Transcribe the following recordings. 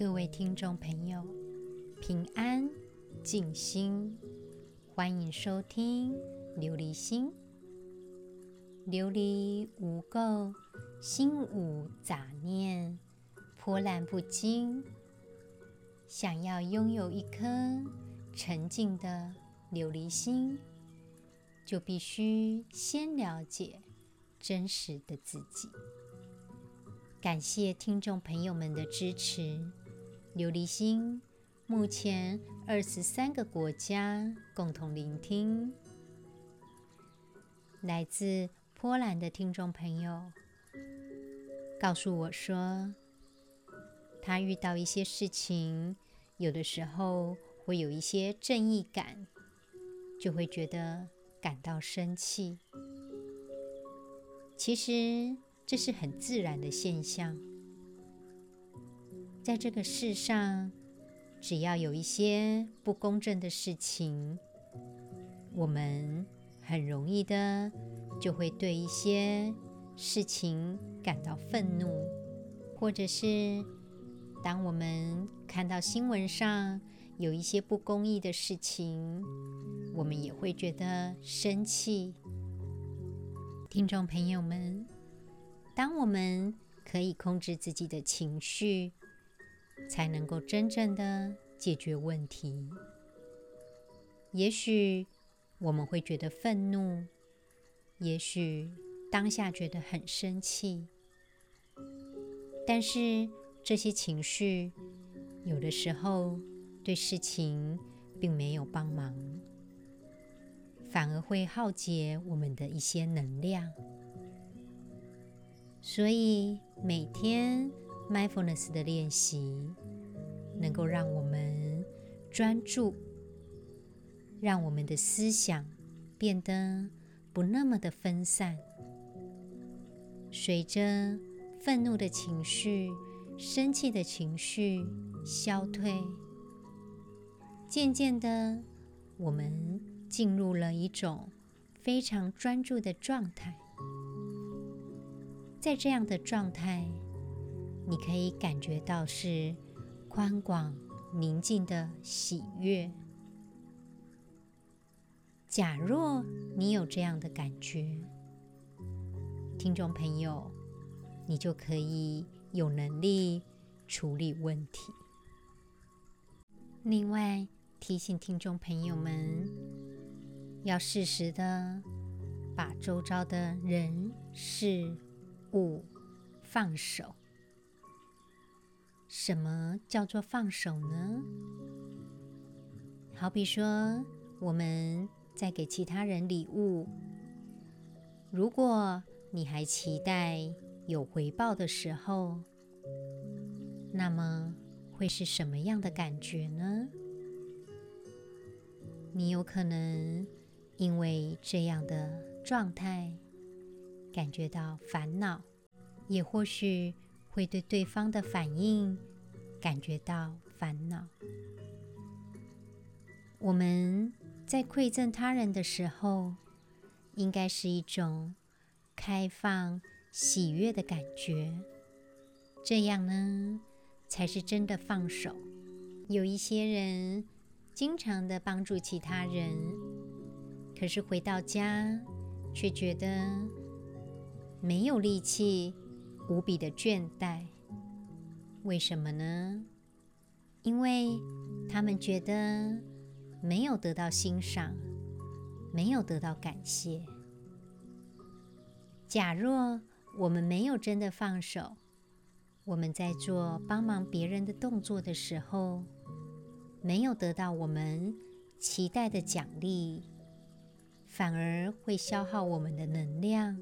各位听众朋友，平安静心，欢迎收听琉璃心。琉璃无垢，心无杂念，波澜不惊。想要拥有一颗沉静的琉璃心，就必须先了解真实的自己。感谢听众朋友们的支持。琉璃心目前二十三个国家共同聆听。来自波兰的听众朋友告诉我说，他遇到一些事情，有的时候会有一些正义感，就会觉得感到生气。其实，这是很自然的现象，在这个世上，只要有一些不公正的事情，我们很容易的就会对一些事情感到愤怒，或者是当我们看到新闻上有一些不公义的事情，我们也会觉得生气。听众朋友们。当我们可以控制自己的情绪，才能够真正的解决问题。也许我们会觉得愤怒，也许当下觉得很生气，但是这些情绪有的时候对事情并没有帮忙，反而会耗竭我们的一些能量。所以，每天 mindfulness 的练习能够让我们专注，让我们的思想变得不那么的分散。随着愤怒的情绪、生气的情绪消退，渐渐的，我们进入了一种非常专注的状态。在这样的状态，你可以感觉到是宽广、宁静的喜悦。假若你有这样的感觉，听众朋友，你就可以有能力处理问题。另外，提醒听众朋友们，要适时的把周遭的人事。物，放手。什么叫做放手呢？好比说，我们在给其他人礼物，如果你还期待有回报的时候，那么会是什么样的感觉呢？你有可能因为这样的状态。感觉到烦恼，也或许会对对方的反应感觉到烦恼。我们在馈赠他人的时候，应该是一种开放、喜悦的感觉，这样呢，才是真的放手。有一些人经常的帮助其他人，可是回到家却觉得。没有力气，无比的倦怠。为什么呢？因为他们觉得没有得到欣赏，没有得到感谢。假若我们没有真的放手，我们在做帮忙别人的动作的时候，没有得到我们期待的奖励，反而会消耗我们的能量。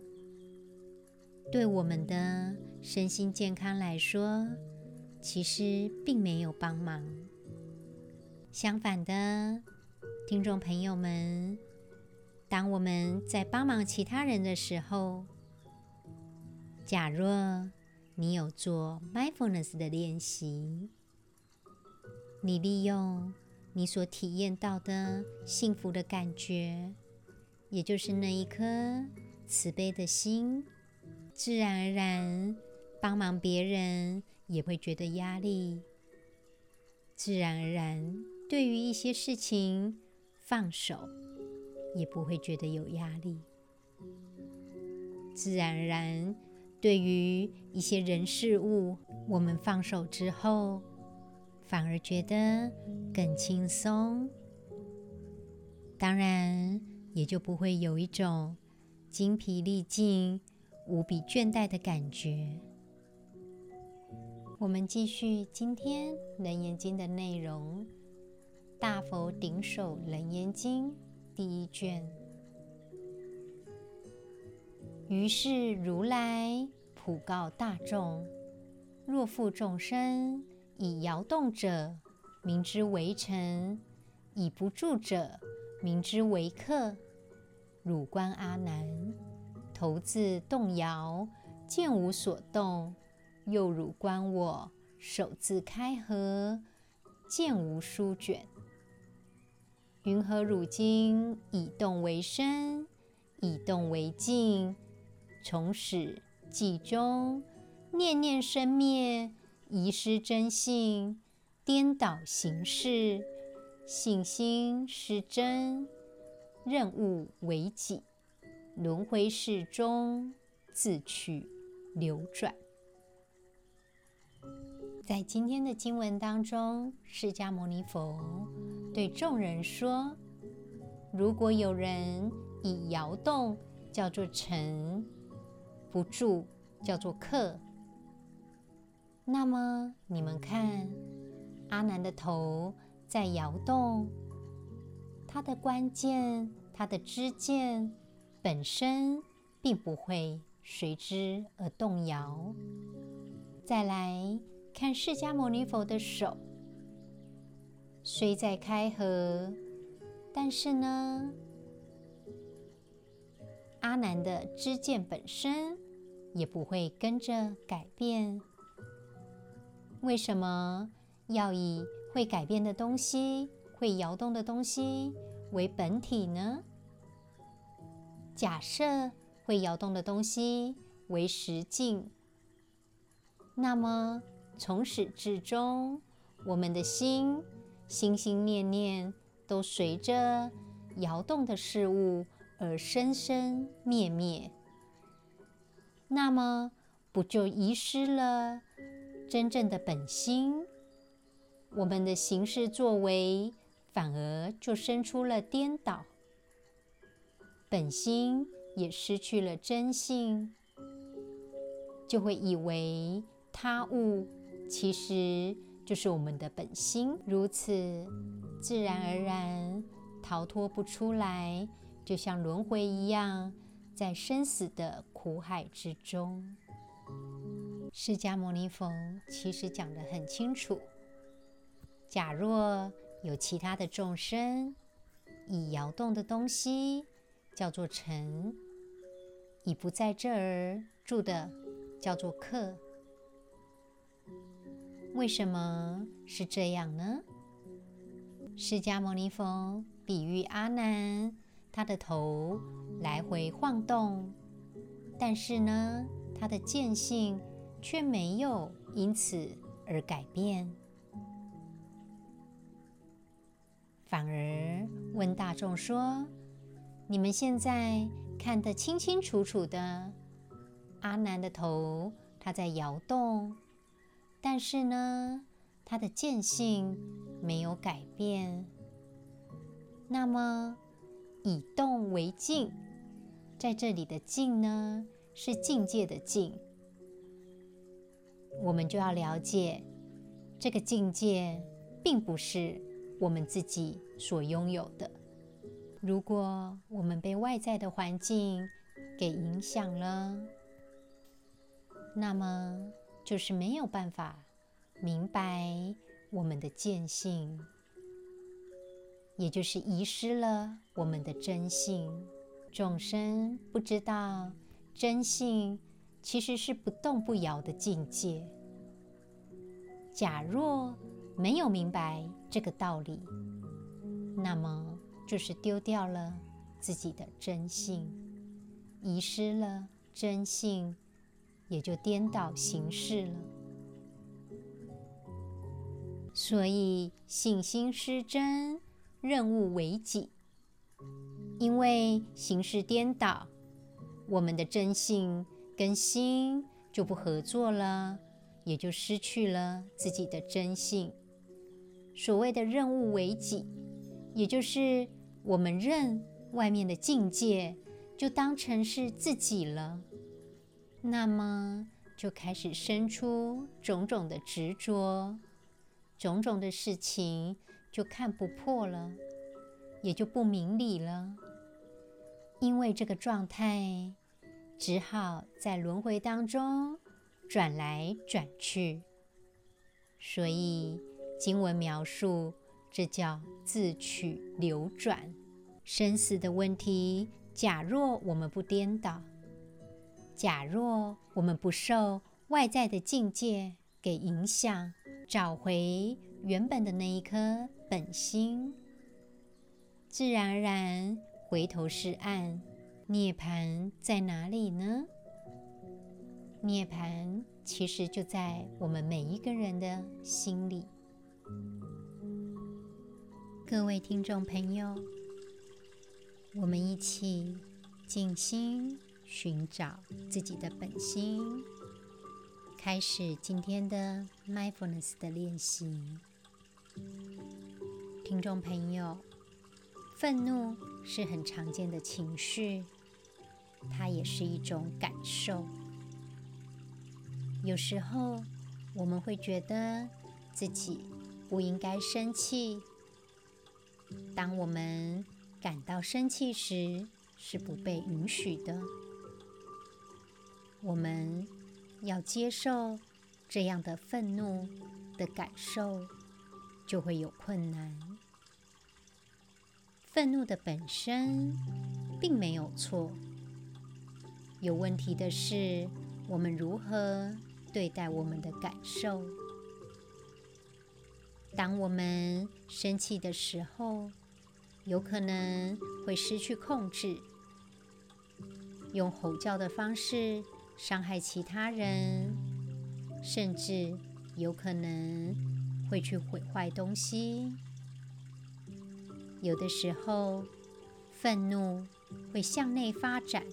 对我们的身心健康来说，其实并没有帮忙。相反的，听众朋友们，当我们在帮忙其他人的时候，假若你有做 mindfulness 的练习，你利用你所体验到的幸福的感觉，也就是那一颗慈悲的心。自然而然，帮忙别人也会觉得压力，自然而然对于一些事情放手，也不会觉得有压力。自然而然对于一些人事物，我们放手之后，反而觉得更轻松。当然，也就不会有一种精疲力尽、无比倦怠的感觉。我们继续今天《楞严经》的内容，《大佛顶首楞严经》第一卷。于是如来普告大众：若复众生以摇动者，名之为臣；以不住者，名之为客。汝观阿难，头自动摇，见无所动；又汝观我，手自开合，见无书卷。云何汝今以动为身，以动为境？从始计终，念念生灭，遗失真性，颠倒形式。信心失真，认物为己，轮回世中自取流转。在今天的经文当中，释迦牟尼佛对众人说：“如果有人以摇动叫做尘，不住叫做客，那么你们看，阿难的头。”在摇动，它的关键，它的知见本身并不会随之而动摇。再来看释迦牟尼佛的手，虽在开合，但是呢，阿难的知见本身也不会跟着改变。为什么要以会改变的东西，会摇动的东西为本体呢？假设会摇动的东西为实境，那么从始至终，我们的心心心念念都随着摇动的事物而生生灭灭，那么不就遗失了真正的本心？我们的行事作为，反而就生出了颠倒，本心也失去了真性，就会以为他物其实就是我们的本心，如此自然而然逃脱不出来，就像轮回一样，在生死的苦海之中。释迦牟尼佛其实讲得很清楚。假若有其他的众生，以摇动的东西叫做臣，以不在这儿住的叫做客，为什么是这样呢？释迦牟尼佛比喻阿难，他的头来回晃动，但是呢，他的见性却没有因此而改变。反而问大众说：“你们现在看得清清楚楚的，阿难的头他在摇动，但是呢，他的见性没有改变。那么以动为静，在这里的静呢，是境界的境。我们就要了解，这个境界并不是。”我们自己所拥有的，如果我们被外在的环境给影响了，那么就是没有办法明白我们的见性，也就是遗失了我们的真性。众生不知道真性其实是不动不摇的境界。假若没有明白这个道理，那么就是丢掉了自己的真性，遗失了真性，也就颠倒形式了。所以信心失真，任务为己。因为形势颠倒，我们的真性跟心就不合作了，也就失去了自己的真性。所谓的任务为己，也就是我们认外面的境界就当成是自己了，那么就开始生出种种的执着，种种的事情就看不破了，也就不明理了。因为这个状态，只好在轮回当中转来转去，所以经文描述这叫自取流转。生死的问题，假若我们不颠倒，假若我们不受外在的境界给影响，找回原本的那一颗本心，自然而然。回头是岸，涅槃在哪里呢？涅槃其实就在我们每一个人的心里。各位听众朋友，我们一起静心寻找自己的本心，开始今天的 Mindfulness 的练习。听众朋友。愤怒是很常见的情绪，它也是一种感受。有时候我们会觉得自己不应该生气。当我们感到生气时，是不被允许的。我们要接受这样的愤怒的感受，就会有困难。愤怒的本身并没有错，有问题的是我们如何对待我们的感受。当我们生气的时候，有可能会失去控制，用吼叫的方式伤害其他人，甚至有可能会去毁坏东西。有的时候，愤怒会向内发展，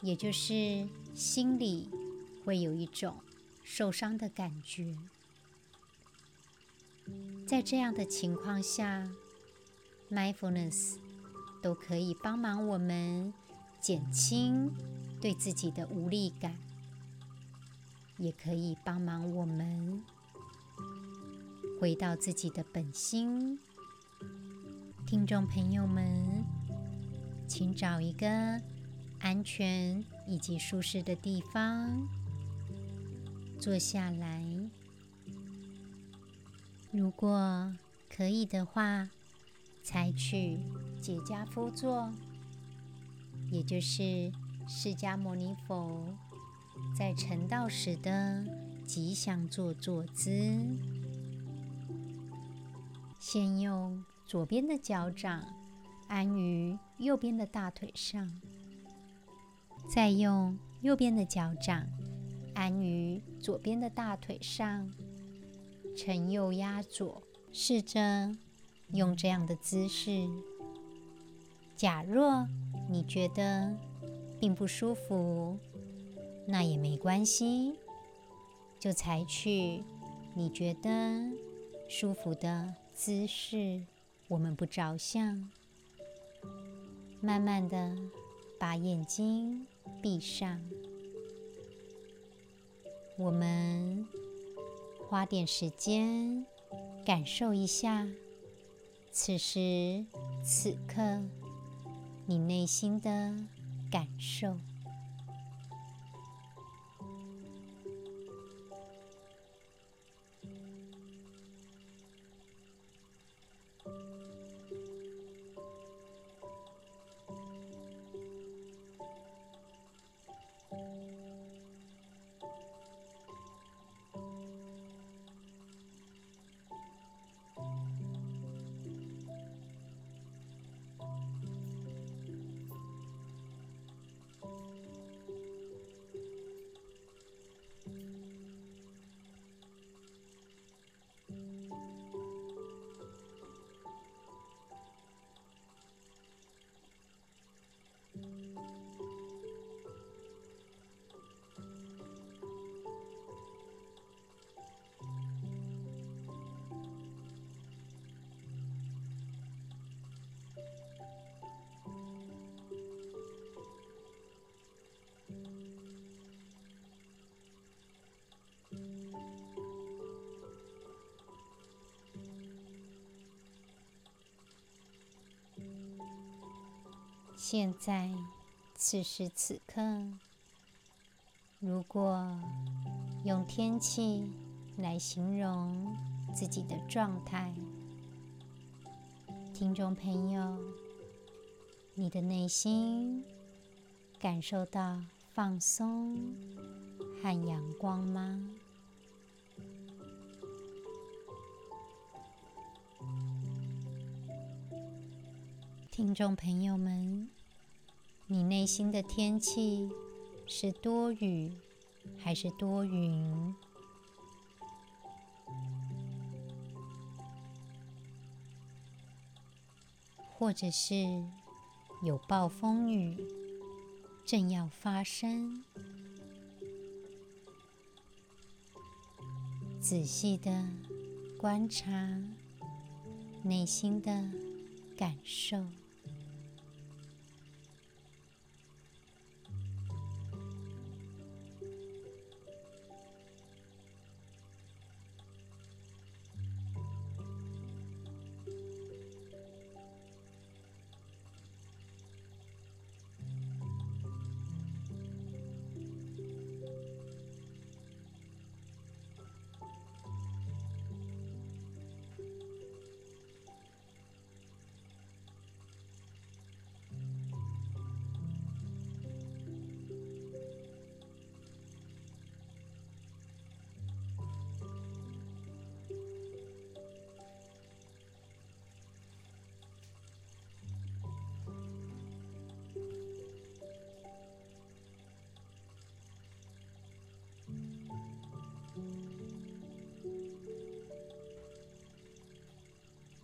也就是心里会有一种受伤的感觉。在这样的情况下，Mindfulness 都可以帮忙我们减轻对自己的无力感，也可以帮忙我们回到自己的本心。听众朋友们，请找一个安全以及舒适的地方坐下来。如果可以的话，采取结跏趺坐，也就是释迦牟尼佛在成道时的吉祥坐坐姿。先用。左边的脚掌安于右边的大腿上，再用右边的脚掌安于左边的大腿上，承右压左，试着用这样的姿势。假若你觉得并不舒服，那也没关系，就采取你觉得舒服的姿势。我们不着相，慢慢的把眼睛闭上。我们花点时间感受一下，此时此刻你内心的感受。现在，此时此刻，如果用天气来形容自己的状态，听众朋友，你的内心感受到放松和阳光吗？听众朋友们，你内心的天气是多雨还是多云？或者是有暴风雨正要发生？仔细的观察内心的感受。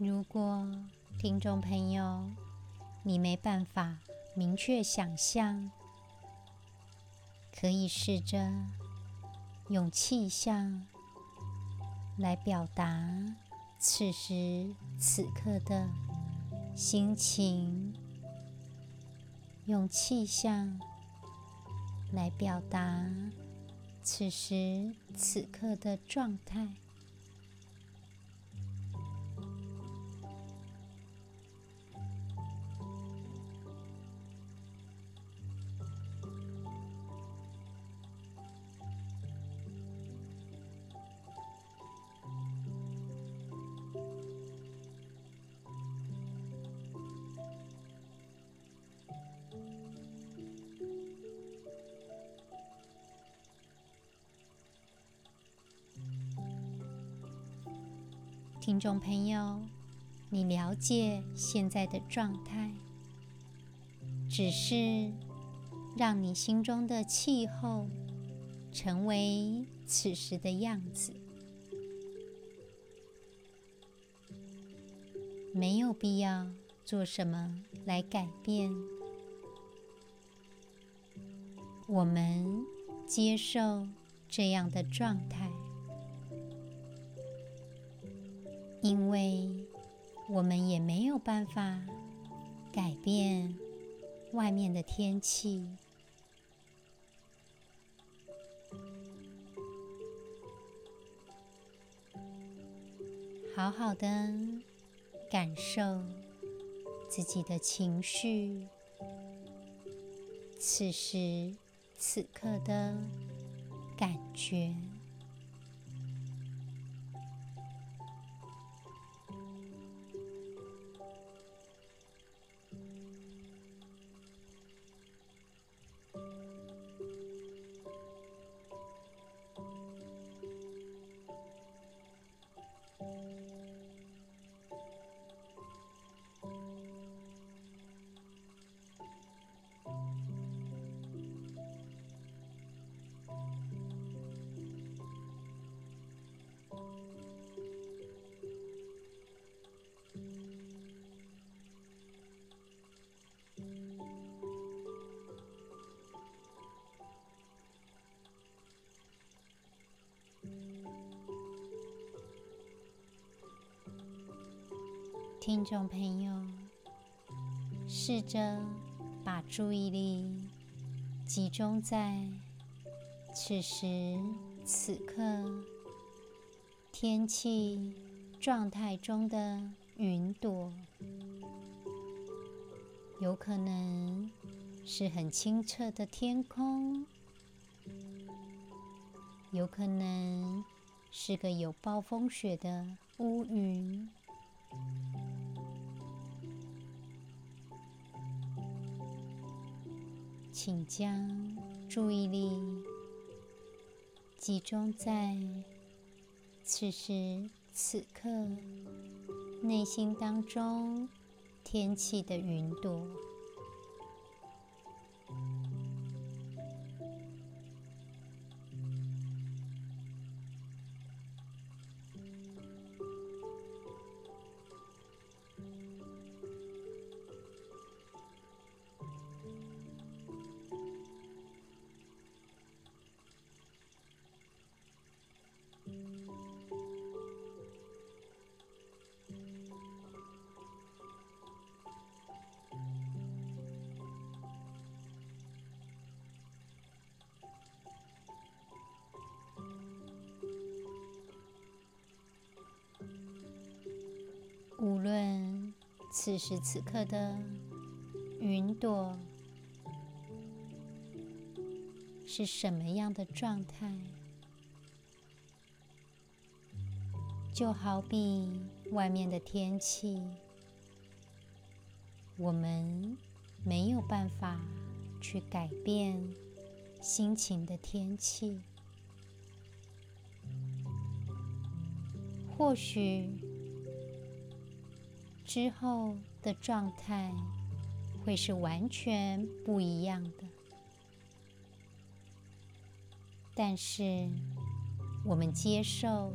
如果听众朋友，你没办法明确想象，可以试着用气象来表达此时此刻的心情，用气象来表达此时此刻的状态。听众朋友，你了解现在的状态，只是让你心中的气候成为此时的样子，没有必要做什么来改变。我们接受这样的状态。因为我们也没有办法改变外面的天气，好好的感受自己的情绪，此时此刻的感觉。听众朋友，试着把注意力集中在此时此刻天气状态中的云朵，有可能是很清澈的天空，有可能是个有暴风雪的乌云。请将注意力集中在此时此刻内心当中天气的云朵。此时此刻的云朵是什么样的状态，就好比外面的天气，我们没有办法去改变心情的天气，或许。之后的状态会是完全不一样的，但是我们接受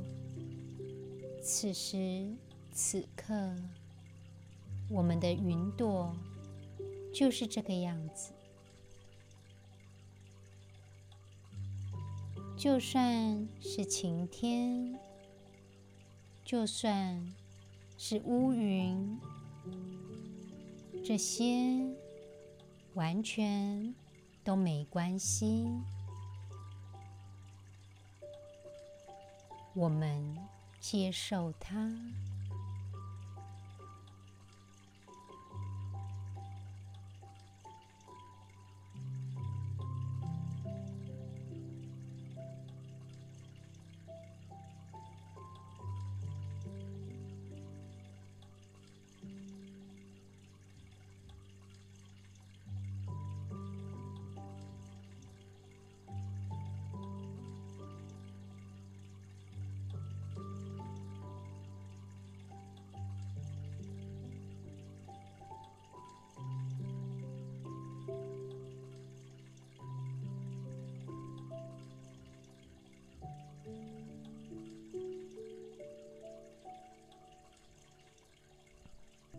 此时此刻我们的云朵就是这个样子，就算是晴天，就算。是乌云，这些完全都没关系。我们接受它。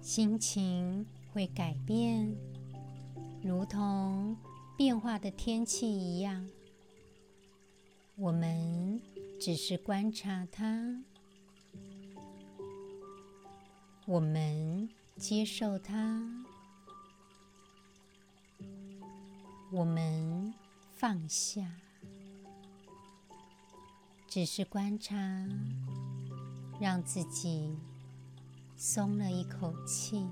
心情会改变，如同变化的天气一样。我们只是观察它，我们接受它，我们放下，只是观察，让自己。松了一口气，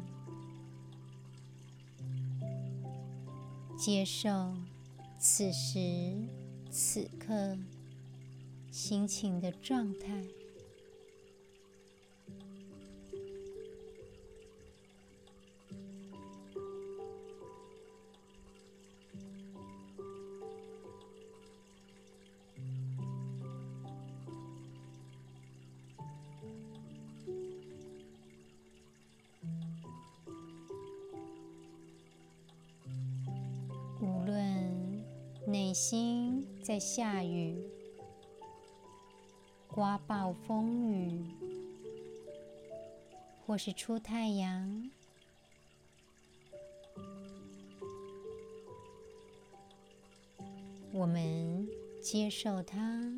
接受此时此刻心情的状态。在下雨、刮暴风雨，或是出太阳，我们接受它。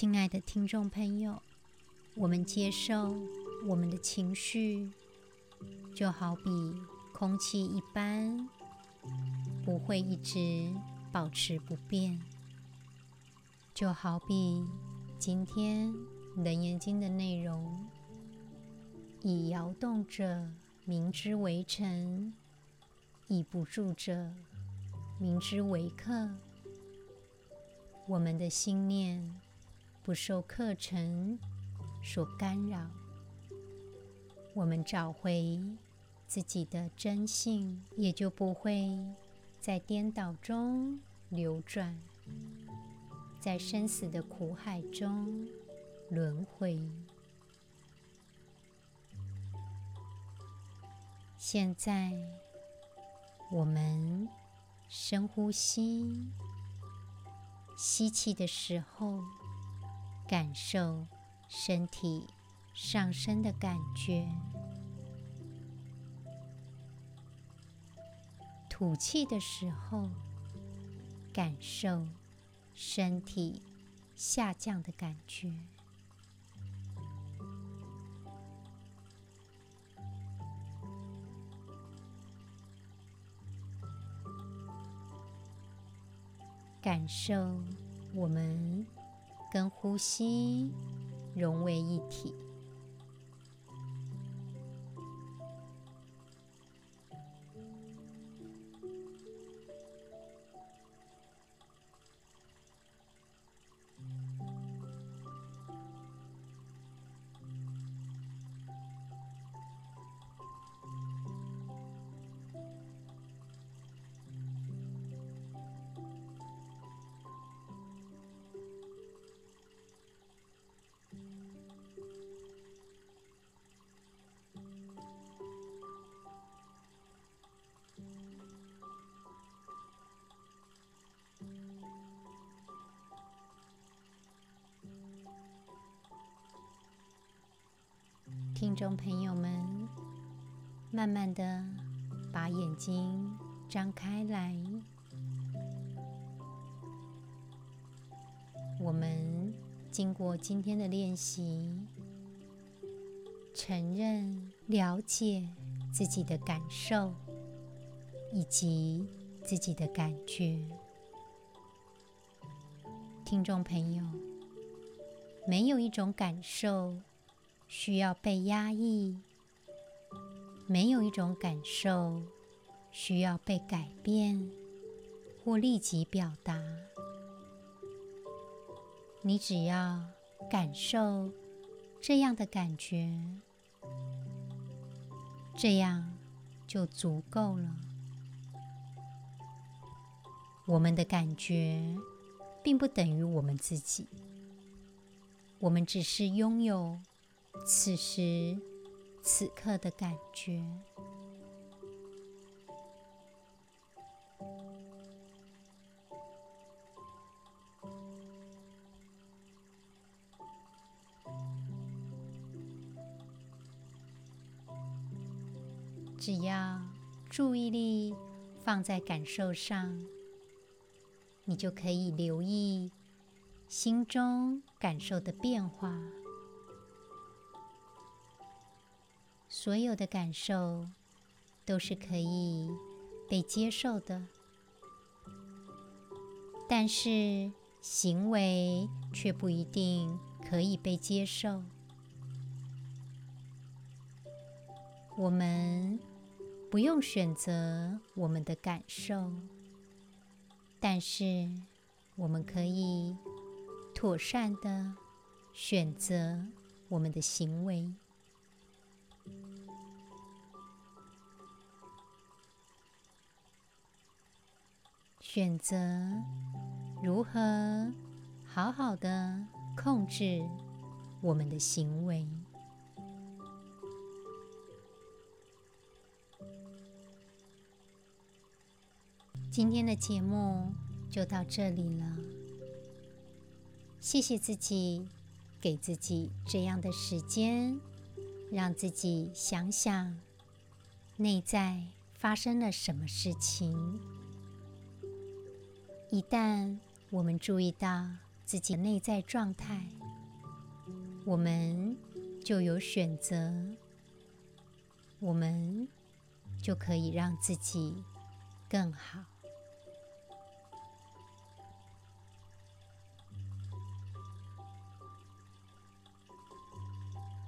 亲爱的听众朋友，我们接受我们的情绪，就好比空气一般，不会一直保持不变。就好比今天《楞严经》的内容，以摇动者，名之为尘；以不住者，名之为客。我们的心念不受课程所干扰，我们找回自己的真性，也就不会在颠倒中流转。在生死的苦海中轮回。现在，我们深呼吸，吸气的时候，感受身体上升的感觉；吐气的时候，感受。身体下降的感觉，感受我们跟呼吸融为一体。慢慢的把眼睛张开来。我们经过今天的练习，承认、了解自己的感受以及自己的感觉。听众朋友，没有一种感受。需要被压抑，没有一种感受需要被改变或立即表达。你只要感受这样的感觉，这样就足够了。我们的感觉并不等于我们自己，我们只是拥有。此时此刻的感觉，只要注意力放在感受上，你就可以留意心中感受的变化。所有的感受都是可以被接受的，但是行为却不一定可以被接受。我们不用选择我们的感受，但是我们可以妥善的选择我们的行为。选择如何好好的控制我们的行为。今天的节目就到这里了，谢谢自己，给自己这样的时间，让自己想想内在发生了什么事情。一旦我们注意到自己的内在状态，我们就有选择。我们就可以让自己更好。